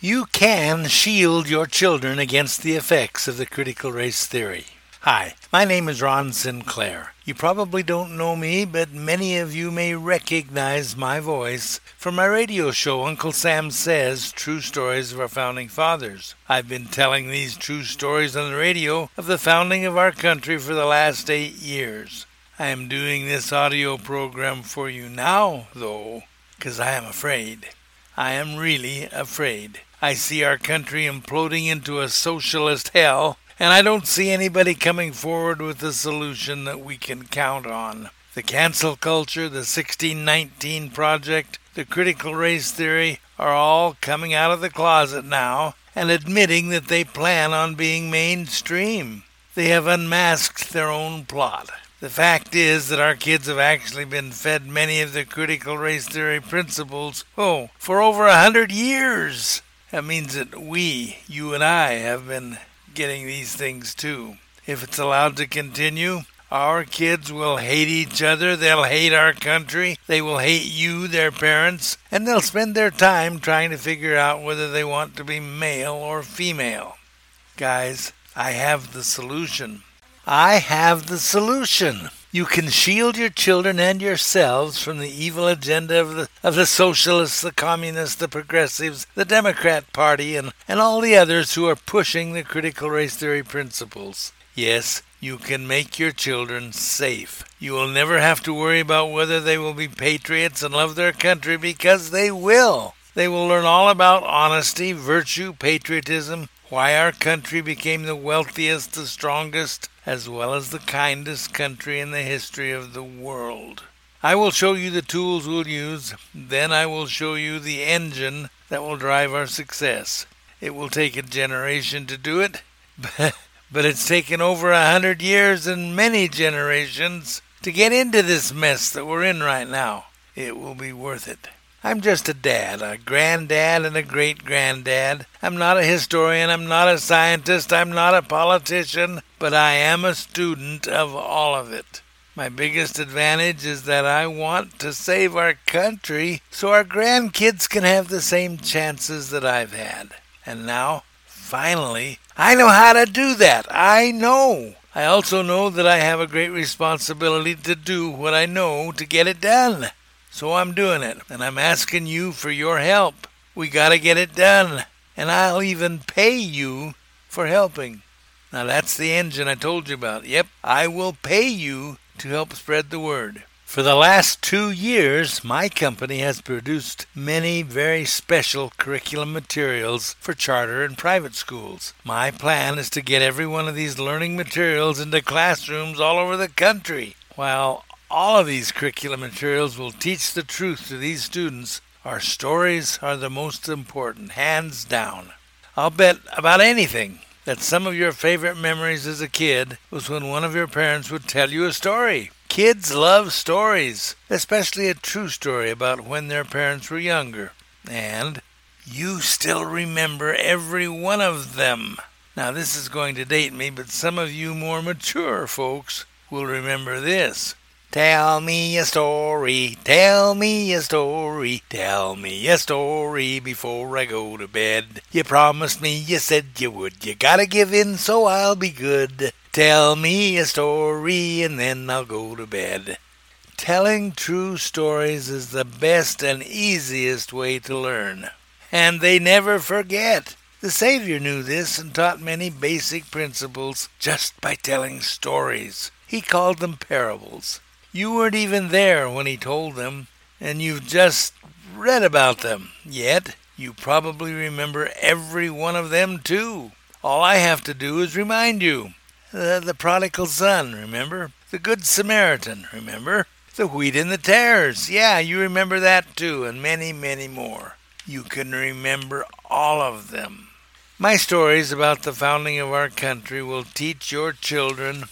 You can shield your children against the effects of the critical race theory. Hi, my name is Ron Sinclair. You probably don't know me, but many of you may recognize my voice from my radio show, Uncle Sam Says True Stories of Our Founding Fathers. I've been telling these true stories on the radio of the founding of our country for the last eight years. I am doing this audio program for you now, though, because I am afraid. I am really afraid. I see our country imploding into a socialist hell, and I don't see anybody coming forward with a solution that we can count on. The cancel culture, the 1619 project, the critical race theory are all coming out of the closet now and admitting that they plan on being mainstream. They have unmasked their own plot. The fact is that our kids have actually been fed many of the critical race theory principles, oh, for over a hundred years. That means that we, you and I, have been getting these things too. If it's allowed to continue, our kids will hate each other, they'll hate our country, they will hate you, their parents, and they'll spend their time trying to figure out whether they want to be male or female. Guys, I have the solution. I have the solution. You can shield your children and yourselves from the evil agenda of the, of the socialists, the communists, the progressives, the Democrat Party, and, and all the others who are pushing the critical race theory principles. Yes, you can make your children safe. You will never have to worry about whether they will be patriots and love their country because they will. They will learn all about honesty, virtue, patriotism, why our country became the wealthiest, the strongest, as well as the kindest country in the history of the world. I will show you the tools we'll use, then I will show you the engine that will drive our success. It will take a generation to do it, but it's taken over a hundred years and many generations to get into this mess that we're in right now. It will be worth it. I'm just a dad, a granddad, and a great granddad. I'm not a historian, I'm not a scientist, I'm not a politician, but I am a student of all of it. My biggest advantage is that I want to save our country so our grandkids can have the same chances that I've had. And now, finally, I know how to do that. I know. I also know that I have a great responsibility to do what I know to get it done. So I'm doing it, and I'm asking you for your help. We gotta get it done, and I'll even pay you for helping. Now that's the engine I told you about. Yep, I will pay you to help spread the word. For the last two years, my company has produced many very special curriculum materials for charter and private schools. My plan is to get every one of these learning materials into classrooms all over the country. While all of these curriculum materials will teach the truth to these students. Our stories are the most important, hands down. I'll bet about anything that some of your favorite memories as a kid was when one of your parents would tell you a story. Kids love stories, especially a true story about when their parents were younger. And you still remember every one of them. Now, this is going to date me, but some of you more mature folks will remember this. Tell me a story, tell me a story, tell me a story before I go to bed. You promised me, you said you would. You gotta give in, so I'll be good. Tell me a story, and then I'll go to bed. Telling true stories is the best and easiest way to learn. And they never forget. The Savior knew this and taught many basic principles just by telling stories. He called them parables. You weren't even there when he told them, and you've just read about them. Yet, you probably remember every one of them, too. All I have to do is remind you. The, the prodigal son, remember? The good Samaritan, remember? The wheat and the tares. Yeah, you remember that too, and many, many more. You can remember all of them. My stories about the founding of our country will teach your children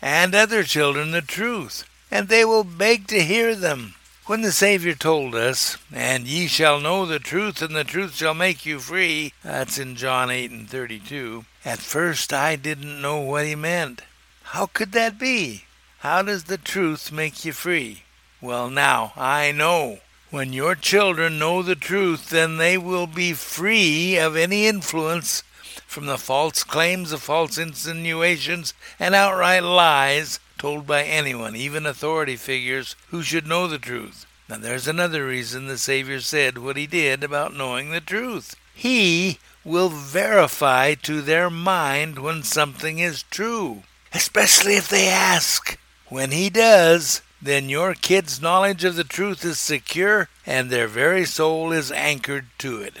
and other children the truth and they will beg to hear them. When the Savior told us, And ye shall know the truth, and the truth shall make you free, that's in John 8 and 32, at first I didn't know what he meant. How could that be? How does the truth make you free? Well, now I know. When your children know the truth, then they will be free of any influence from the false claims, the false insinuations, and outright lies told by anyone, even authority figures who should know the truth. Now, there's another reason the Savior said what he did about knowing the truth. He will verify to their mind when something is true, especially if they ask. When he does, then your kid's knowledge of the truth is secure and their very soul is anchored to it.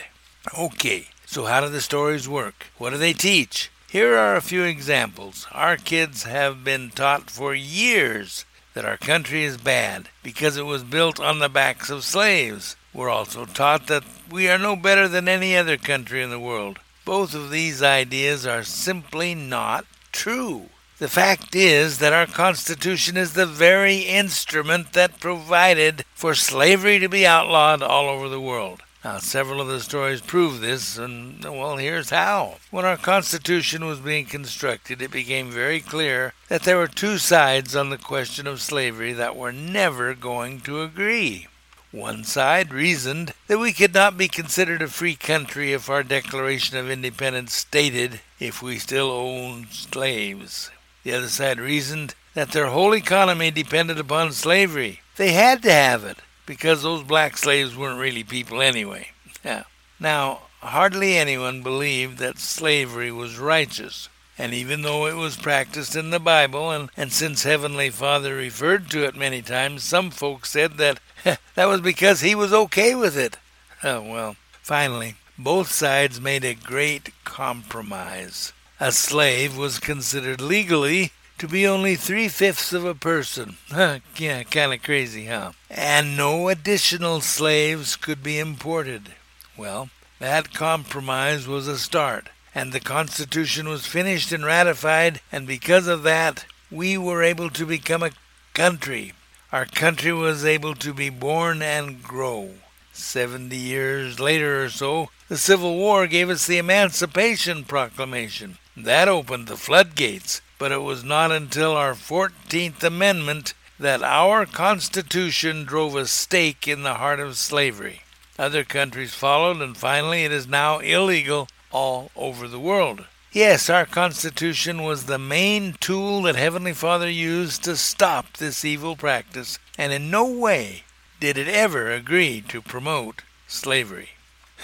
Okay, so, how do the stories work? What do they teach? Here are a few examples. Our kids have been taught for years that our country is bad because it was built on the backs of slaves. We're also taught that we are no better than any other country in the world. Both of these ideas are simply not true. The fact is that our Constitution is the very instrument that provided for slavery to be outlawed all over the world. Now, several of the stories prove this, and well, here's how. When our Constitution was being constructed, it became very clear that there were two sides on the question of slavery that were never going to agree. One side reasoned that we could not be considered a free country if our Declaration of Independence stated if we still owned slaves. The other side reasoned that their whole economy depended upon slavery. They had to have it because those black slaves weren't really people anyway. Yeah. Now, hardly anyone believed that slavery was righteous. And even though it was practiced in the Bible, and, and since Heavenly Father referred to it many times, some folks said that that was because he was okay with it. Oh, well, finally, both sides made a great compromise. A slave was considered legally to be only three fifths of a person. yeah, kind of crazy, huh? And no additional slaves could be imported. Well, that compromise was a start, and the Constitution was finished and ratified, and because of that, we were able to become a country. Our country was able to be born and grow. Seventy years later or so, the Civil War gave us the Emancipation Proclamation. That opened the floodgates but it was not until our 14th Amendment that our Constitution drove a stake in the heart of slavery. Other countries followed, and finally it is now illegal all over the world. Yes, our Constitution was the main tool that Heavenly Father used to stop this evil practice, and in no way did it ever agree to promote slavery.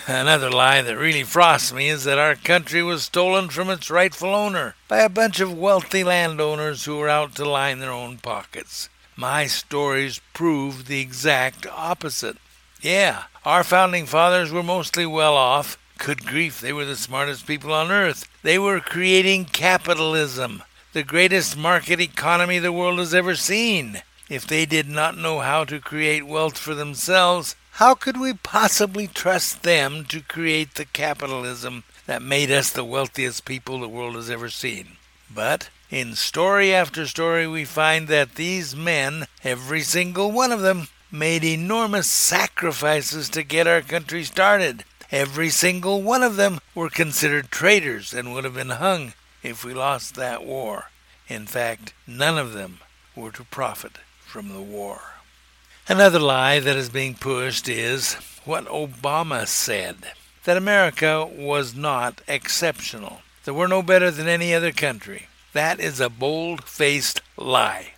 Another lie that really frosts me is that our country was stolen from its rightful owner by a bunch of wealthy landowners who were out to line their own pockets. My stories prove the exact opposite. Yeah, our founding fathers were mostly well off. Good grief, they were the smartest people on earth. They were creating capitalism, the greatest market economy the world has ever seen. If they did not know how to create wealth for themselves, how could we possibly trust them to create the capitalism that made us the wealthiest people the world has ever seen? But in story after story, we find that these men, every single one of them, made enormous sacrifices to get our country started. Every single one of them were considered traitors and would have been hung if we lost that war. In fact, none of them were to profit from the war. Another lie that is being pushed is what Obama said that America was not exceptional, that we're no better than any other country. That is a bold faced lie.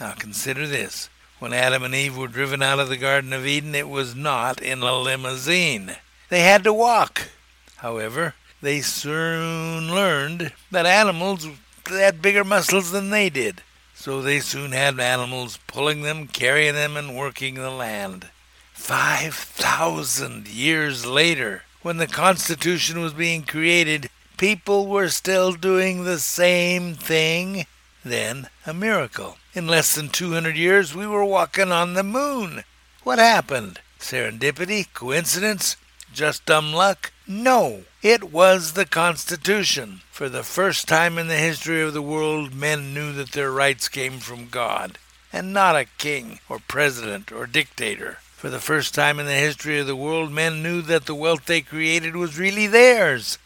Now consider this. When Adam and Eve were driven out of the Garden of Eden, it was not in a limousine. They had to walk. However, they soon learned that animals had bigger muscles than they did. So they soon had animals pulling them, carrying them, and working the land. Five thousand years later, when the Constitution was being created, people were still doing the same thing. Then, a miracle. In less than 200 years, we were walking on the moon. What happened? Serendipity? Coincidence? Just dumb luck? No, it was the Constitution. For the first time in the history of the world, men knew that their rights came from God, and not a king, or president, or dictator. For the first time in the history of the world, men knew that the wealth they created was really theirs,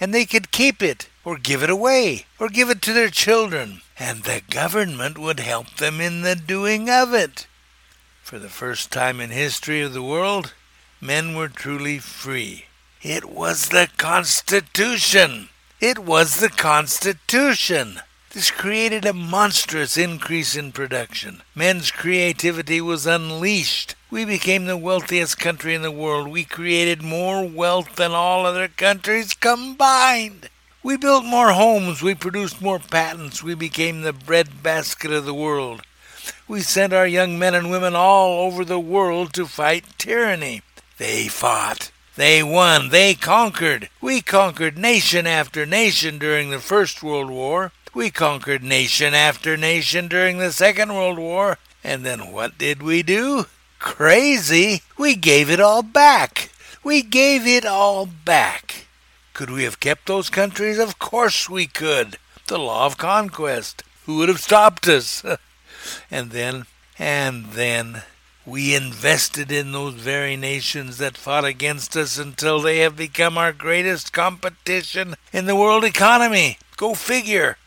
and they could keep it, or give it away, or give it to their children, and the government would help them in the doing of it. For the first time in history of the world, men were truly free. It was the Constitution! It was the Constitution! This created a monstrous increase in production. Men's creativity was unleashed. We became the wealthiest country in the world. We created more wealth than all other countries combined. We built more homes. We produced more patents. We became the breadbasket of the world. We sent our young men and women all over the world to fight tyranny. They fought. They won. They conquered. We conquered nation after nation during the First World War. We conquered nation after nation during the Second World War. And then what did we do? Crazy! We gave it all back! We gave it all back! Could we have kept those countries? Of course we could! The law of conquest. Who would have stopped us? and then, and then, we invested in those very nations that fought against us until they have become our greatest competition in the world economy. Go figure.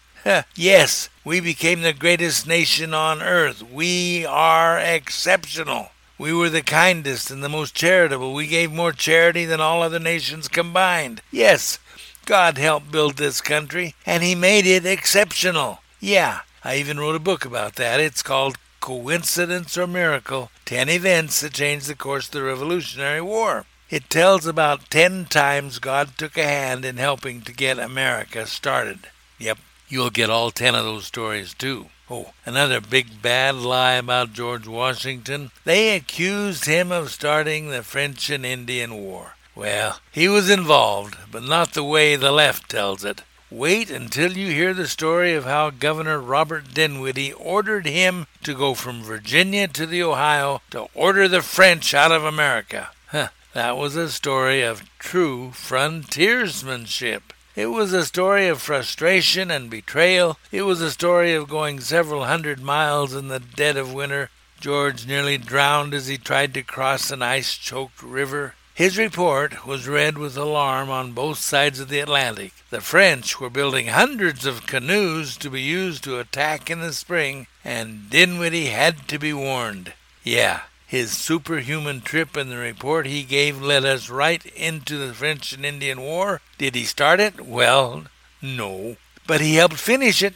yes, we became the greatest nation on earth. We are exceptional. We were the kindest and the most charitable. We gave more charity than all other nations combined. Yes, God helped build this country, and He made it exceptional. Yeah, I even wrote a book about that. It's called Coincidence or Miracle Ten Events That Changed the Course of the Revolutionary War. It tells about ten times God took a hand in helping to get America started. Yep, you'll get all ten of those stories too. Oh, another big bad lie about George Washington. They accused him of starting the French and Indian War. Well, he was involved, but not the way the left tells it. Wait until you hear the story of how Governor Robert Dinwiddie ordered him to go from Virginia to the Ohio to order the French out of America. That was a story of true frontiersmanship. It was a story of frustration and betrayal. It was a story of going several hundred miles in the dead of winter. George nearly drowned as he tried to cross an ice choked river. His report was read with alarm on both sides of the Atlantic. The French were building hundreds of canoes to be used to attack in the spring, and Dinwiddie had to be warned. Yeah, his superhuman trip and the report he gave led us right into the French and Indian War. Did he start it? Well, no. But he helped finish it,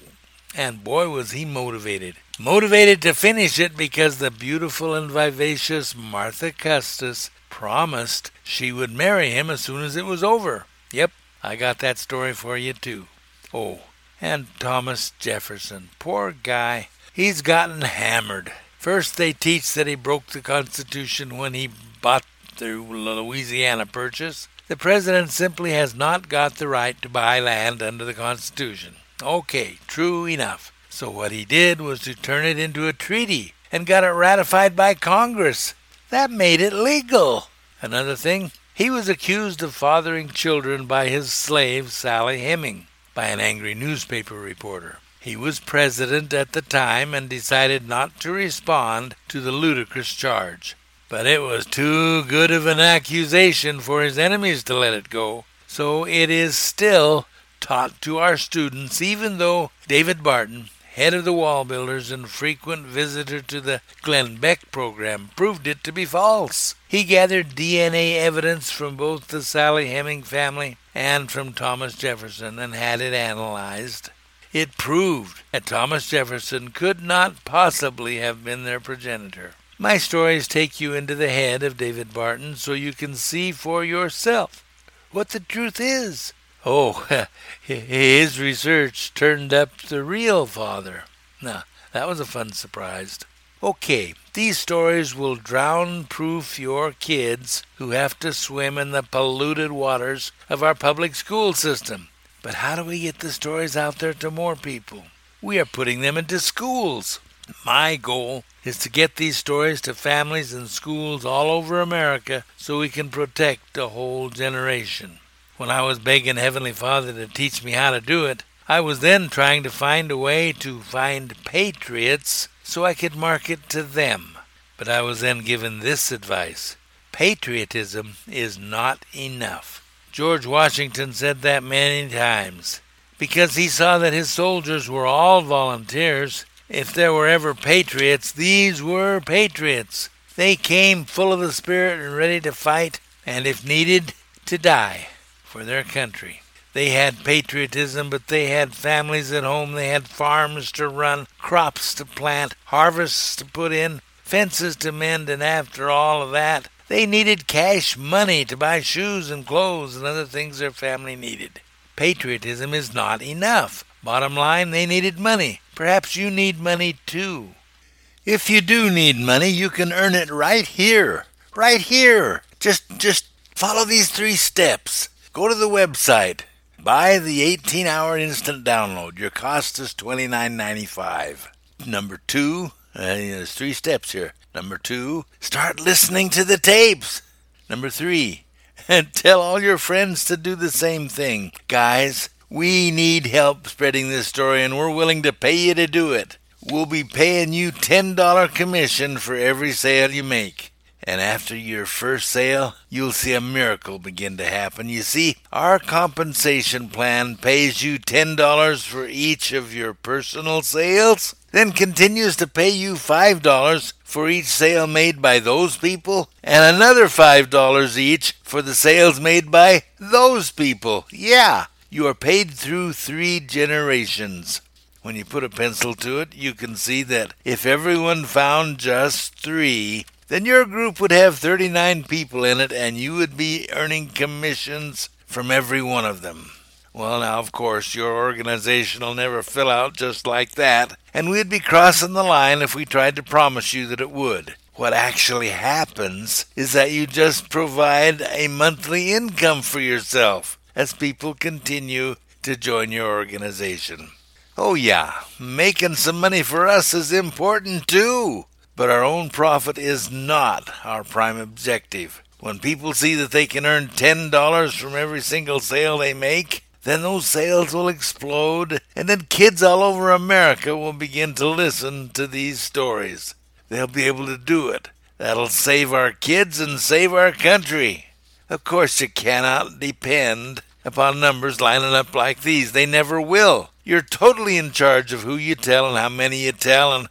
and boy was he motivated. Motivated to finish it because the beautiful and vivacious Martha Custis promised she would marry him as soon as it was over. Yep, I got that story for you too. Oh, and Thomas Jefferson, poor guy, he's gotten hammered. First, they teach that he broke the Constitution when he bought the Louisiana Purchase. The president simply has not got the right to buy land under the Constitution. Okay, true enough. So what he did was to turn it into a treaty and got it ratified by Congress. That made it legal. Another thing, he was accused of fathering children by his slave, Sally Heming, by an angry newspaper reporter. He was president at the time and decided not to respond to the ludicrous charge. But it was too good of an accusation for his enemies to let it go, so it is still taught to our students, even though David Barton, head of the wall builders and frequent visitor to the Glenn Beck program, proved it to be false. He gathered DNA evidence from both the Sally Heming family and from Thomas Jefferson and had it analyzed. It proved that Thomas Jefferson could not possibly have been their progenitor. My stories take you into the head of David Barton so you can see for yourself what the truth is. Oh, his research turned up the real father. Now, that was a fun surprise. Okay, these stories will drown proof your kids who have to swim in the polluted waters of our public school system. But how do we get the stories out there to more people? We are putting them into schools. My goal is to get these stories to families and schools all over America so we can protect a whole generation. When I was begging Heavenly Father to teach me how to do it, I was then trying to find a way to find patriots so I could market to them. But I was then given this advice patriotism is not enough. George Washington said that many times. Because he saw that his soldiers were all volunteers. If there were ever patriots, these were patriots. They came full of the Spirit and ready to fight, and if needed, to die for their country. They had patriotism, but they had families at home. They had farms to run, crops to plant, harvests to put in, fences to mend, and after all of that, they needed cash money to buy shoes and clothes and other things their family needed. Patriotism is not enough. Bottom line, they needed money. Perhaps you need money too. If you do need money, you can earn it right here. Right here. Just just follow these three steps. Go to the website. Buy the 18-hour instant download. Your cost is $29.95. Number 2, uh, there's three steps here. Number 2, start listening to the tapes. Number 3, and tell all your friends to do the same thing. Guys, we need help spreading this story, and we're willing to pay you to do it. We'll be paying you $10 commission for every sale you make. And after your first sale, you'll see a miracle begin to happen. You see, our compensation plan pays you $10 for each of your personal sales, then continues to pay you $5 for each sale made by those people, and another $5 each for the sales made by those people. Yeah, you are paid through three generations. When you put a pencil to it, you can see that if everyone found just three, then your group would have 39 people in it and you would be earning commissions from every one of them. Well, now, of course, your organization will never fill out just like that, and we'd be crossing the line if we tried to promise you that it would. What actually happens is that you just provide a monthly income for yourself as people continue to join your organization. Oh, yeah, making some money for us is important too. But our own profit is not our prime objective. When people see that they can earn $10 from every single sale they make, then those sales will explode, and then kids all over America will begin to listen to these stories. They'll be able to do it. That'll save our kids and save our country. Of course, you cannot depend upon numbers lining up like these. They never will. You're totally in charge of who you tell and how many you tell, and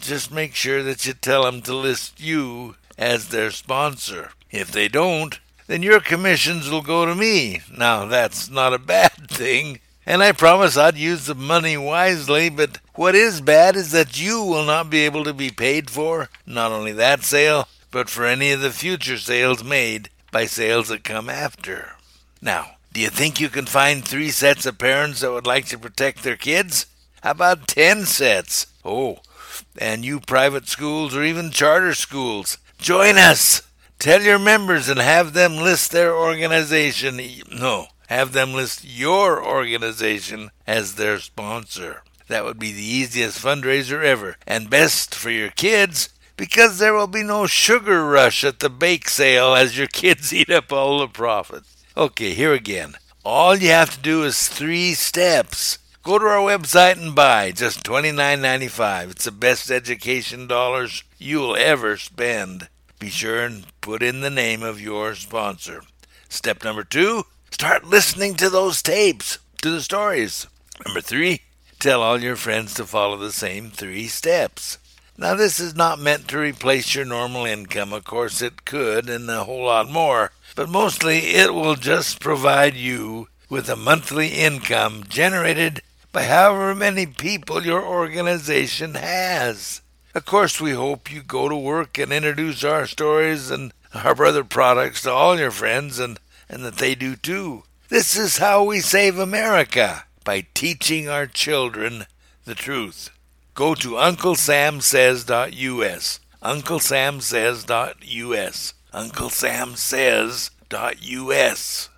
just make sure that you tell them to list you as their sponsor. If they don't, then your commissions will go to me. Now, that's not a bad thing, and I promise I'd use the money wisely, but what is bad is that you will not be able to be paid for not only that sale, but for any of the future sales made by sales that come after. Now, do you think you can find three sets of parents that would like to protect their kids? How about ten sets? Oh, and you private schools or even charter schools, join us. Tell your members and have them list their organization. No, have them list your organization as their sponsor. That would be the easiest fundraiser ever, and best for your kids because there will be no sugar rush at the bake sale as your kids eat up all the profits. Okay, here again. All you have to do is three steps. Go to our website and buy just $29.95. It's the best education dollars you'll ever spend. Be sure and put in the name of your sponsor. Step number two start listening to those tapes, to the stories. Number three, tell all your friends to follow the same three steps. Now, this is not meant to replace your normal income. Of course, it could, and a whole lot more but mostly it will just provide you with a monthly income generated by however many people your organization has. Of course, we hope you go to work and introduce our stories and our brother products to all your friends and, and that they do too. This is how we save America by teaching our children the truth. Go to UncleSamSays.us. UncleSamSays.us. UncleSamSays.us.